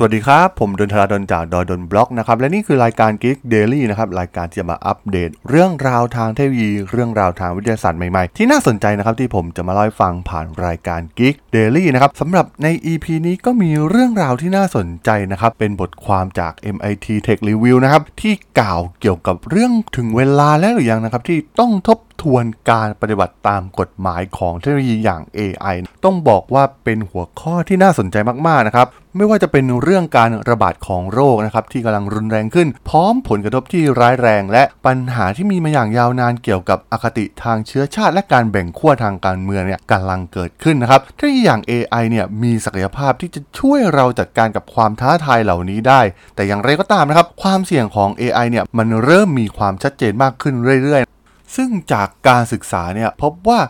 สวัสดีครับ ผมดนทราดนจากดอยดนบล็อกนะครับ และนี่คือรายการ Geek Daily นะครับ รายการที่จะมาอัปเดต เรื่องราวทางเทคโนโลยี เรื่องราวทางวิทยาศาสตร์ใหม่ๆ ที่น่าสนใจนะครับที่ผมจะมาเล่าให้ฟังผ่านรายการ Geek Daily นะครับสำหรับใน EP นี้ก็มีเรื่องราวที่น่าสนใจนะครับ เป็นบทความจาก MIT Tech Review นะครับ ที่กล่าวเกี่ยวกับเรื่องถึงเวลาแล้วหรือยังนะครับที่ต้องทบ ทวนการปฏิบัติตามกฎหมายของเทคโนโลยีอย่าง AI ต้องบอกว่าเป็นหัวข้อที่น่าสนใจมากๆนะครับไม่ว่าจะเป็นเรื่องการระบาดของโรคนะครับที่กำลังรุนแรงขึ้น พร้อมผลกระทบที่ร้ายแรง และปัญหาที่มีมาอย่างยาวนานเกี่ยวกับอคติทางเชื้อชาติ และการแบ่งขั้วทางการเมืองเนี่ยกำลังเกิดขึ้นนะครับเทคโนโลยีอย่าง AI เนี่ยมีศักยภาพที่จะช่วยเราจัดการกับความท้าทายเหล่านี้ได้ แต่อย่างไรก็ตามนะครับความเสี่ยงของ AI เนี่ยมันเริ่มมีความชัดเจนมากขึ้นเรื่อยๆ ซึ่งจากการศึกษาเนี่ยพบว่า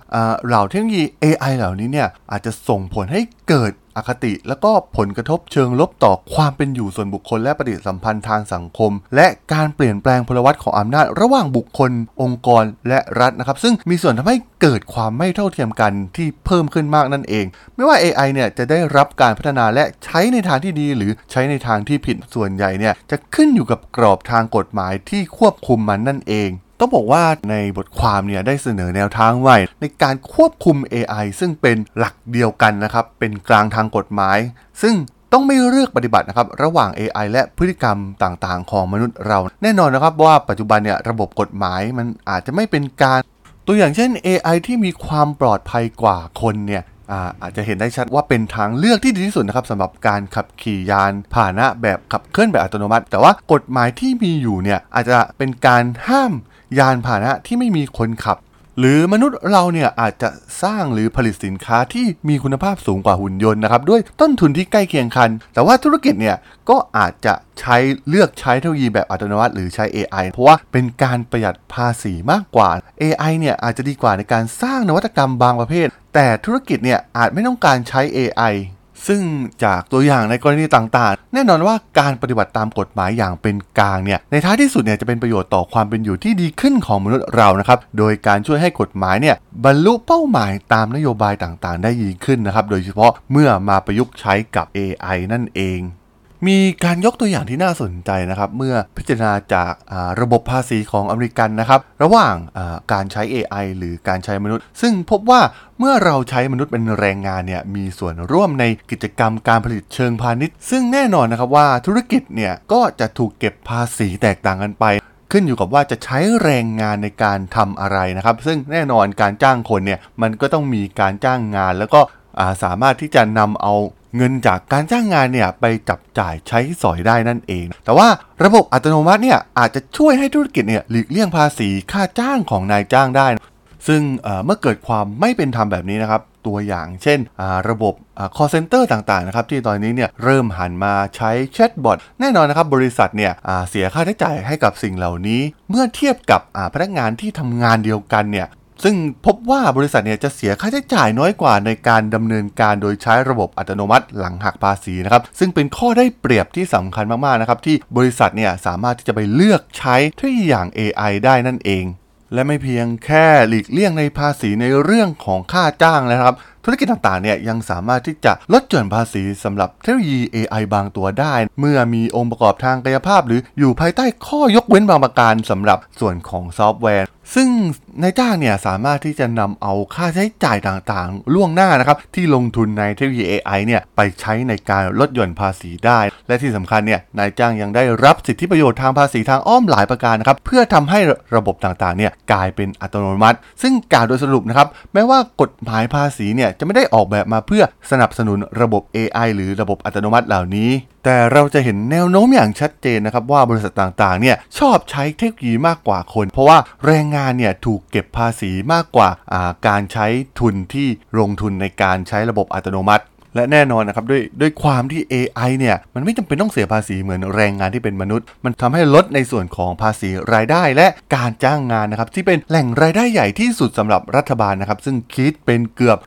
เหล่าเทคโนโลยี AI เหล่านี้เนี่ยอาจจะส่งผลให้เกิดอคติแล้วก็ผลกระทบเชิงลบต่อความเป็นอยู่ส่วนบุคคลและปฏิสัมพันธ์ทางสังคม และการเปลี่ยนแปลงพลวัตของอำนาจระหว่างบุคคล องค์กรและรัฐนะครับ ซึ่งมีส่วนทำให้เกิดความไม่เท่าเทียมกันที่เพิ่มขึ้นมากนั่นเอง ไม่ว่า AI เนี่ยจะได้รับการพัฒนาและใช้ในทางที่ดี หรือใช้ในทางที่ผิดส่วนใหญ่เนี่ยจะขึ้นอยู่กับกรอบทางกฎหมายที่ควบคุมมันนั่นเอง ต้องบอกว่าในบทความเนี่ยได้เสนอแนวทางใหม่ในการควบคุม AI ซึ่งเป็นหลักเดียวกันนะครับ เป็นกลางทางกฎหมาย ซึ่งต้องไม่เลือกปฏิบัตินะครับระหว่าง AI และพฤติกรรมต่างๆ ของมนุษย์เรา แน่นอนนะครับว่าปัจจุบันเนี่ยระบบกฎหมายมันอาจจะไม่เป็นการ ตัวอย่างเช่น AI ที่มีความปลอดภัยกว่าคนเนี่ยอาอาจจะเห็นได้ชัดว่าเป็นทางเลือกที่ดีที่สุดนะครับสำหรับการขับขี่ยานพาหนะแบบขับเคลื่อนแบบอัตโนมัติ แต่ว่ากฎหมายที่มีอยู่เนี่ยอาจจะเป็นการห้าม ยานพาหนะที่ไม่มีคนขับ หรือมนุษย์เราเนี่ยอาจจะสร้างหรือผลิตสินค้าที่มีคุณภาพสูงกว่าหุ่นยนต์นะครับ ด้วยต้นทุนที่ใกล้เคียงกัน แต่ว่าธุรกิจเนี่ยก็อาจจะใช้เลือกใช้เทคโนโลยีแบบอัตโนมัติหรือใช้ AI เพราะว่าเป็นการประหยัดภาษีมากกว่า AI เนี่ยอาจจะดีกว่าในการสร้างนวัตกรรมบางประเภท แต่ธุรกิจเนี่ยอาจไม่ต้องการใช้ AI ซึ่งจากตัวอย่างในกรณีต่างๆ แน่นอนว่าการปฏิบัติตามกฎหมายอย่างเป็นกลางเนี่ยในท้ายที่สุดเนี่ยจะเป็นประโยชน์ต่อความเป็นอยู่ที่ดีขึ้นของมนุษย์เรานะครับโดยการช่วยให้กฎหมายเนี่ยบรรลุเป้าหมายตามนโยบายต่างๆ ได้ยิ่งขึ้นนะครับโดยเฉพาะเมื่อมาประยุกต์ใช้กับ AI นั่นเอง มีการยกตัวอย่างที่น่าสนใจนะครับ เมื่อพิจารณาจากระบบภาษีของอเมริกันนะครับ ระหว่างการใช้ AI หรือการใช้มนุษย์ ซึ่งพบว่าเมื่อเราใช้มนุษย์เป็นแรงงานเนี่ยมีส่วนร่วมในกิจกรรมการผลิตเชิงพาณิชย์ ซึ่งแน่นอนนะครับว่าธุรกิจเนี่ยก็จะถูกเก็บภาษีแตกต่างกันไปขึ้นอยู่กับว่าจะใช้แรงงานในการทำอะไรนะครับ ซึ่งแน่นอนการจ้างคนเนี่ยมันก็ต้องมีการจ้างงานแล้วก็สามารถที่จะนำเอา เงินจากการจ้างงานเนี่ยไปจับจ่ายใช้สอยได้นั่นเอง แต่ว่าระบบอัตโนมัติเนี่ยอาจจะช่วยให้ธุรกิจเนี่ยหลีกเลี่ยงภาษีค่าจ้างของนายจ้างได้ ซึ่งเมื่อเกิดความไม่เป็นธรรมแบบนี้นะครับตัวอย่างเช่น ระบบ call center ต่างๆนะครับที่ตอนนี้เนี่ยเริ่มหันมาใช้แชทบอทแน่นอนนะครับบริษัทเนี่ยเสียค่าใช้จ่ายให้กับสิ่งเหล่านี้ เมื่อเทียบกับพนักงานที่ทำงานเดียวกันเนี่ย ซึ่งพบว่าบริษัทเนี่ยจะเสียค่าใช้จ่ายน้อยกว่าในการดำเนินการโดยใช้ระบบอัตโนมัติหลังหักภาษีนะครับ ซึ่งเป็นข้อได้เปรียบที่สำคัญมากๆนะครับที่บริษัทเนี่ยสามารถที่จะไปเลือกใช้ที่อย่าง AI ได้นั่นเอง และไม่เพียงแค่หลีกเลี่ยงในภาษีในเรื่องของค่าจ้างนะครับธุรกิจต่างๆเนี่ยยังสามารถที่จะลดหย่อนภาษีสำหรับเทคโนโลยี AI บางตัวได้ เมื่อมีองค์ประกอบทางกายภาพ หรืออยู่ภายใต้ข้อยกเว้นบางประการสำหรับส่วนของซอฟต์แวร์ ซึ่งนายจ้างเนี่ยสามารถที่จะนำเอาค่าใช้จ่ายต่างๆ ล่วงหน้านะครับที่ลงทุนในเทคโนโลยี AI เนี่ยไปใช้ในการลดหย่อนภาษีได้ และที่สำคัญเนี่ยนายจ้างยังได้รับสิทธิประโยชน์ทางภาษีทางอ้อมหลายประการนะครับเพื่อทำให้ระบบต่างๆเนี่ยกลายเป็นอัตโนมัติ ซึ่งการโดยสรุปนะครับแม้ว่ากฎหมายภาษีเนี่ยจะไม่ได้ออกแบบมาาเพื่อสนับสนุนระบบ AI หรือระบบอัตโนมัติเหล่านี้ แต่เราจะเห็นแนวโน้มอย่างชัดเจนนะครับว่าบริษัทต่างๆเนี่ยชอบใช้เทคโนโลยีมากกว่าคน เพราะว่าแรงงานเนี่ยถูกเก็บภาษีมากกว่าาการใช้ทุนที่ลงทุนในการใช้ระบบอัตโนมัติ และแน่นอนนะครับด้วยด้วยความที่ AI เนี่ยมันไม่จำเป็นต้องเสียภาษีเหมือนแรงงานที่เป็นมนุษย์ มันทำให้ลดในส่วนของภาษีรายได้และการจ้างงานนะครับที่เป็นแหล่งรายได้ใหญ่ที่สุดสำหรับรัฐบาลนะครับซึ่งคิดเป็นเกือบ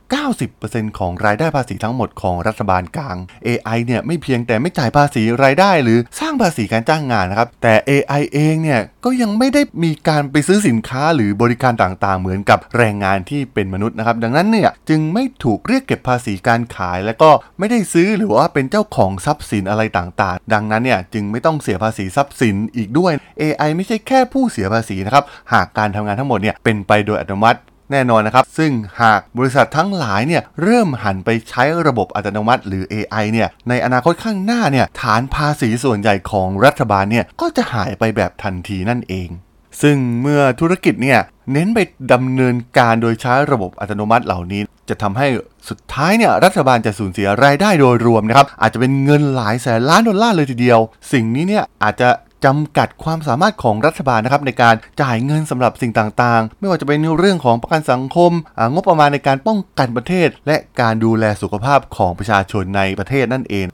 90%ของรายได้ภาษีทั้งหมดของรัฐบาลกลาง AI เนี่ยไม่เพียงแต่ไม่จ่ายภาษีรายได้ หรือสร้างภาษีการจ้างงานนะครับแต่ AI เองเนี่ยก็ยังไม่ได้มีการไปซื้อสินค้าหรือบริการต่างๆ เหมือนกับแรงงานที่เป็นมนุษย์นะครับดังนั้นเนี่ยจึงไม่ถูกเรียกเก็บภาษีการขายและก็ไม่ได้ซื้อหรือว่าเป็นเจ้าของทรัพย์สินอะไรต่างๆ ดังนั้นเนี่ยจึงไม่ต้องเสียภาษีทรัพย์สินอีกด้วย AI ไม่ใช่แค่ผู้เสียภาษีนะครับหากการทำงานทั้งหมดเนี่ยเป็นไปโดยอัตโนมัติแน่นอนนะครับ ซึ่งหากบริษัททั้งหลายเนี่ยเริ่มหันไปใช้ระบบอัตโนมัติ หรือ AI เนี่ยในอนาคตข้างหน้าเนี่ยฐานภาษีส่วนใหญ่ของรัฐบาลเนี่ยก็จะหายไปแบบทันทีนั่นเอง ซึ่งเมื่อธุรกิจเนี่ยเน้นไปดำเนินการโดยใช้ระบบอัตโนมัติเหล่านี้ จะทำให้สุดท้ายเนี่ยรัฐบาลจะสูญเสียรายได้โดยรวมนะครับอาจจะเป็นเงินหลายแสนล้านดอลลาร์เลยทีเดียว สิ่งนี้เนี่ยอาจจะจำกัดความสามารถของรัฐบาลนะครับในการจ่ายเงินสำหรับสิ่งต่างๆ ไม่ว่าจะเป็นเรื่องของประกันสังคม งบประมาณในการป้องกันประเทศ และการดูแลสุขภาพของประชาชนในประเทศนั่นเอง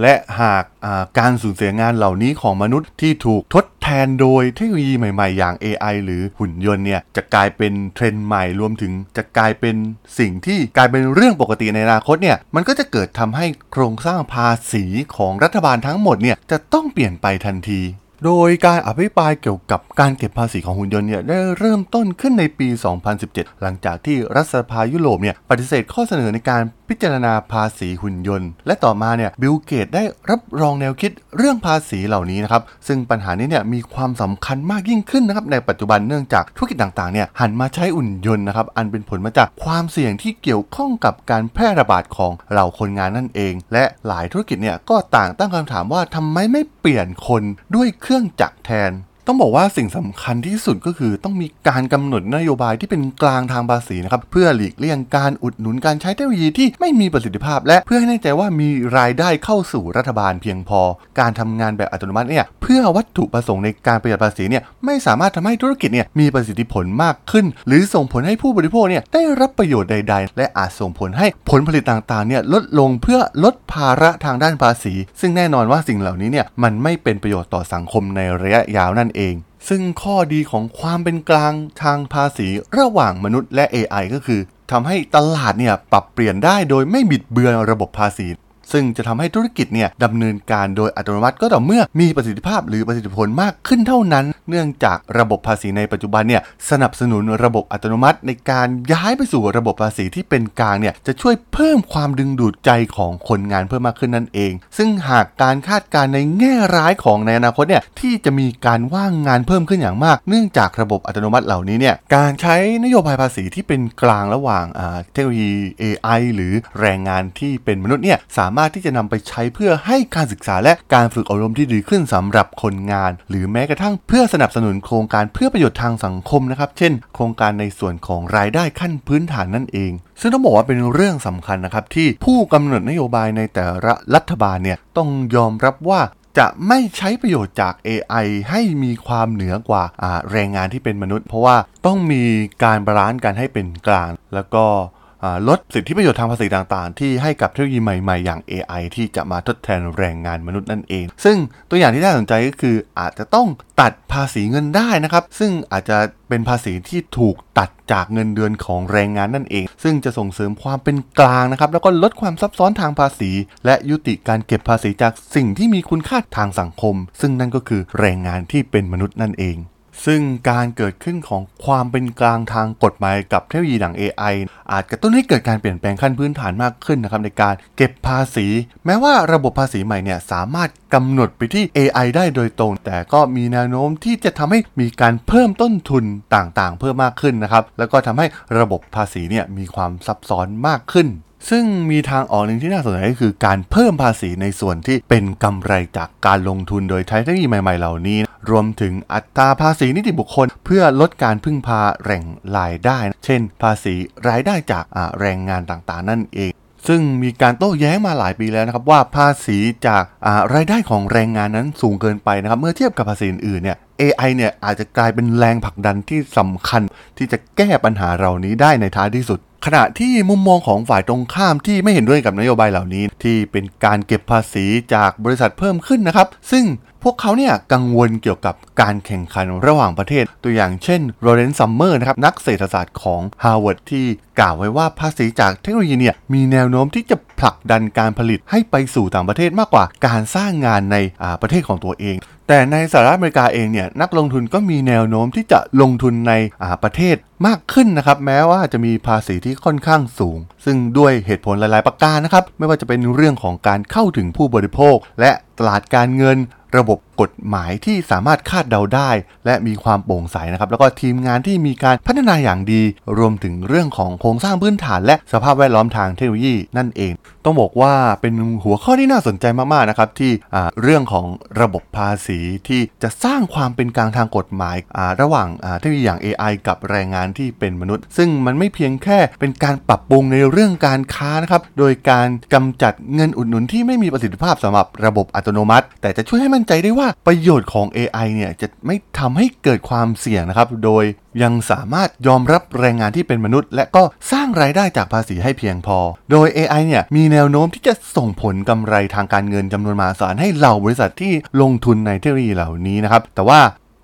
และหากาการสูญเสียงานเหล่านี้ของมนุษย์ที่ถูกทดแทนโดยเทคโนโลยีใหม่ๆ อย่าง AI หรือหุ่นยนต์เนี่ยจะกลายเป็นเทรนด์ใหม่รวมถึงจะกลายเป็นสิ่งที่กลายเป็นเรื่องปกติในอนาคตเนี่ยมันก็จะเกิดทำให้โครงสร้างภาษีของรัฐบาลทั้งหมดเนี่ยจะต้องเปลี่ยนไปทันทีโดยการอภิปรายเกี่ยวกับการเก็บภาษีของหุ่นยนต์เนี่ยได้เริ่มต้นขึ้นในปี 2017 หลังจากที่รัฐสภายุโรปเนี่ยปฏิเสธข้อเสนอในการ พิจารณาภาษีหุ่นยนต์ และต่อมาเนี่ยบิลเกตได้รับรองแนวคิดเรื่องภาษีเหล่านี้นะครับซึ่งปัญหานี้เนี่ยมีความสำคัญมากยิ่งขึ้นนะครับในปัจจุบันเนื่องจากธุรกิจต่างๆเนี่ยหันมาใช้หุ่นยนต์นะครับอันเป็นผลมาจากความเสี่ยงที่เกี่ยวข้องกับการแพร่ระบาดของเหล่าคนงานนั่นเอง และหลายธุรกิจเนี่ยก็ต่างตั้งคำถามว่าทำไมไม่เปลี่ยนคนด้วยเครื่องจักรแทน ต้องบอกว่าสิ่งสำคัญที่สุดก็คือต้องมีการกำหนดนโยบายที่เป็นกลางทางภาษีนะครับเพื่อหลีกเลี่ยงการอุดหนุนการใช้เทคโนโลยีที่ไม่มีประสิทธิภาพ และเพื่อให้แน่ใจว่ามีรายได้เข้าสู่รัฐบาลเพียงพอ การทำงานแบบอัตโนมัติเนี่ยเพื่อวัตถุประสงค์ในการประหยัดภาษีเนี่ยไม่สามารถทำให้ธุรกิจเนี่ยมีประสิทธิผลมากขึ้น หรือส่งผลให้ผู้บริโภคเนี่ยได้รับประโยชน์ใด ๆ และอาจส่งผลให้ผลผลิตต่างๆเนี่ยลดลงเพื่อลดภาระทางด้านภาษี ซึ่งแน่นอนว่าสิ่งเหล่านี้เนี่ยมันไม่เป็นประโยชน์ต่อสังคมในระยะยาวนั่นเองซึ่งข้อดีของความเป็นกลางทางภาษีระหว่างมนุษย์และ AI ก็คือทำให้ตลาดเนี่ยปรับเปลี่ยนได้โดยไม่บิดเบือนระบบภาษี ซึ่งจะทำให้ธุรกิจเนี่ยดำเนินการโดยอัตโนมัติก็ต่อเมื่อมีประสิทธิภาพหรือประสิทธิผลมากขึ้นเท่านั้น เนื่องจากระบบภาษีในปัจจุบันเนี่ยสนับสนุนระบบอัตโนมัติในการย้ายไปสู่ระบบภาษีที่เป็นกลางเนี่ยจะช่วยเพิ่มความดึงดูดใจของคนงานเพิ่มมากขึ้นนั่นเอง ซึ่งหากการคาดการณ์ในแง่ร้ายของในอนาคตเนี่ยที่จะมีการว่างงานเพิ่มขึ้นอย่างมาก เนื่องจากระบบอัตโนมัติเหล่านี้เนี่ยการใช้นโยบายภาษีที่เป็นกลางระหว่างเทคโนโลยี AI หรือแรงงานที่เป็นมนุษย์เนี่ยสามารถที่จะนำไปใช้เพื่อให้การศึกษาและการฝึกอบรมที่ดีขึ้นสำหรับคนงาน หรือแม้กระทั่งเพื่อสนับสนุนโครงการเพื่อประโยชน์ทางสังคมนะครับ เช่น โครงการในส่วนของรายได้ขั้นพื้นฐานนั่นเอง ซึ่งต้องบอกว่าเป็นเรื่องสำคัญนะครับที่ผู้กำหนดนโยบายในแต่ละรัฐบาลเนี่ยต้องยอมรับว่าจะไม่ใช้ประโยชน์จาก AI ให้มีความเหนือกว่าแรงงานที่เป็นมนุษย์ เพราะว่าต้องมีการ balance กันให้เป็นกลาง แล้วก็ ลดสิทธิประโยชน์ทางภาษีต่างๆ ที่ให้กับเทคโนโลยีใหม่ๆ อย่าง AI ที่จะมาทดแทนแรงงานมนุษย์นั่นเอง ซึ่งตัวอย่างที่น่าสนใจก็คืออาจจะต้องตัดภาษีเงินได้นะครับ ซึ่งอาจจะเป็นภาษีที่ถูกตัดจากเงินเดือนของแรงงานนั่นเอง ซึ่งจะส่งเสริมความเป็นกลางนะครับ แล้วก็ลดความซับซ้อนทางภาษี และยุติการเก็บภาษีจากสิ่งที่มีคุณค่าทางสังคม ซึ่งนั่นก็คือแรงงานที่เป็นมนุษย์นั่นเอง ซึ่งการเกิดขึ้นของความเป็นกลางทางกฎหมายกับเทคโนโลยีดัง AI อาจกระตุ้นให้เกิดการเปลี่ยนแปลงขั้นพื้นฐานมากขึ้นนะครับในการเก็บภาษี แม้ว่าระบบภาษีใหม่เนี่ยสามารถกำหนดไปที่ AI ได้โดยตรง แต่ก็มีแนวโน้มที่จะทำให้มีการเพิ่มต้นทุนต่างๆ เพิ่มมากขึ้นนะครับแล้วก็ทำให้ระบบภาษีเนี่ยมีความซับซ้อนมากขึ้น ซึ่งมีทางออกหนึ่งที่น่าสนใจก็คือการเพิ่มภาษีในส่วนที่เป็นกำไรจากการลงทุนโดยใช้เทคโนโลยีใหม่ ๆ เหล่านี้ รวมถึงอัตราภาษีนิติบุคคล เพื่อลดการพึ่งพาแหล่งรายได้ เช่น ภาษีรายได้จากแรงงานต่างๆ นั่นเองซึ่งมีการโต้แย้งมาหลายปีแล้วนะครับว่าภาษีจากรายได้ของแรงงานนั้นสูงเกินไปนะครับเมื่อเทียบกับภาษีอื่นเนี่ย AI เนี่ยอาจจะกลายเป็นแรงผลักดันที่สำคัญที่จะแก้ปัญหาเหล่านี้ได้ในท้ายที่สุด ขณะที่มุมมองของฝ่ายตรงข้ามที่ไม่เห็นด้วยกับนโยบายเหล่านี้ ที่เป็นการเก็บภาษีจากบริษัทเพิ่มขึ้นนะครับ ซึ่งพวกเขาเนี่ยกังวลเกี่ยวกับการแข่งขันระหว่างประเทศ ตัวอย่างเช่น Lawrence Summers นะครับนักเศรษฐศาสตร์ของฮาร์วาร์ดที่กล่าวไว้ว่าภาษีจากเทคโนโลยีเนี่ยมีแนวโน้มที่จะผลักดันการผลิตให้ไปสู่ต่างประเทศมากกว่าการสร้างงานในประเทศของตัวเอง แต่ในสหรัฐอเมริกาเองเนี่ยนักลงทุนก็มีแนวโน้มที่จะลงทุนในประเทศมากขึ้นนะครับ แม้ว่าจะมีภาษีที่ค่อนข้างสูง ซึ่งด้วยเหตุผลหลาย ๆ ประการนะครับ ไม่ว่าจะเป็นเรื่องของการเข้าถึงผู้บริโภค และตลาดการเงินระบบกฎหมายที่สามารถคาดเดาได้ และมีความโปร่งใสนะครับ แล้วก็ทีมงานที่มีการพัฒนาอย่างดี รวมถึงเรื่องของโครงสร้างพื้นฐาน และสภาพแวดล้อมทางเทคโนโลยีนั่นเอง ต้องบอกว่าเป็นหัวข้อที่น่าสนใจมาก ๆ นะครับที่เรื่องของระบบภาษีที่จะสร้างความเป็นกลางทางกฎหมายระหว่างเทคโนโลยีอย่าง AI กับแรงงานที่เป็นมนุษย์ ซึ่งมันไม่เพียงแค่เป็นการปรับปรุงในเรื่องการค้านะครับโดยการกำจัดเงินอุดหนุนที่ไม่มีประสิทธิภาพสำหรับระบบอัตโนมัติ แต่จะช่วยให้มั่นใจได้ว่าประโยชน์ของ AI เนี่ยจะไม่ทำให้เกิดความเสี่ยงนะครับโดยยังสามารถยอมรับแรงงานที่เป็นมนุษย์ และก็สร้างรายได้จากภาษีให้เพียงพอ โดย AI เนี่ยมีแนวโน้มที่จะส่งผลกำไรทางการเงินจำนวนมหาศาลให้เหล่าบริษัทที่ลงทุนในเทคโนโลยีเหล่านี้นะครับ แต่ว่า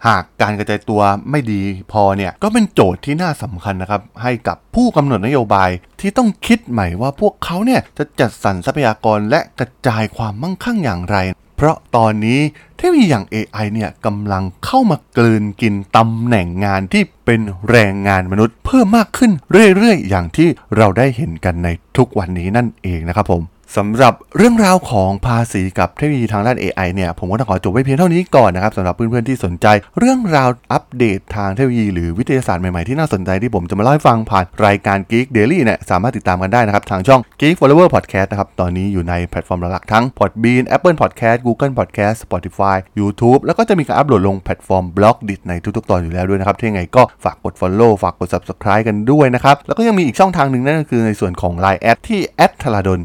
หากการกระจายตัวไม่ดีพอเนี่ยก็เป็นโจทย์ที่น่าสำคัญนะครับ ให้กับผู้กำหนดนโยบายที่ต้องคิดใหม่ว่าพวกเขาเนี่ยจะจัดสรรทรัพยากรและกระจายความมั่งคั่งอย่างไร เพราะตอนนี้เทคโนโลยีอย่าง AI เนี่ยกำลังเข้ามากลืนกินตำแหน่งงานที่เป็นแรงงานมนุษย์ เพิ่มมากขึ้นเรื่อยๆ อย่างที่เราได้เห็นกันในทุกวันนี้นั่นเองนะครับผม สำหรับเรื่องราวของภาษีกับเทคโนโลยีทางด้าน AI เนี่ยผมก็ต้องขอจบไว้เพียงเท่านี้ก่อนนะครับสำหรับเพื่อนๆที่สนใจ เรื่องราวอัปเดตทางเทคโนโลยีหรือวิทยาศาสตร์ใหม่ๆที่น่าสนใจที่ผมจะมาเล่าให้ฟังผ่านรายการ Geek Daily เนี่ยสามารถติดตามกันได้นะครับทางช่อง Geek Forever Podcast นะครับตอนนี้อยู่ในแพลตฟอร์มหลักๆทั้ง Podbean Apple Podcast Google Podcast Spotify YouTube แล้วก็จะมีการอัปโหลดลงแพลตฟอร์ม Blockdit ในทุกๆตอนอยู่แล้วด้วยนะครับถ้าไงก็ฝากกด Follow ฝากกด Subscribe กันด้วยนะครับแล้วก็ยังมีอีกช่องทางหนึ่งนั่นก็คือในส่วนของ Line แอดที่ t h a l a d o n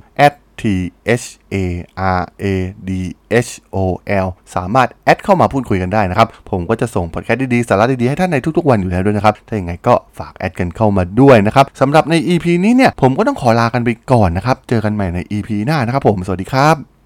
T H A R A D H O L สามารถแอดเข้ามาพูดคุยกันได้นะครับ ผมก็จะส่งพอดแคสต์ดีๆ สาระดีๆ ให้ท่านในทุกๆวันอยู่แล้วด้วยนะครับ ถ้าอย่างไรก็ฝากแอดกันเข้ามาด้วยนะครับสำหรับใน EP นี้เนี่ย ผมก็ต้องขอลากันไปก่อนนะครับ เจอกันใหม่ใน EP หน้านะครับผม สวัสดีครับ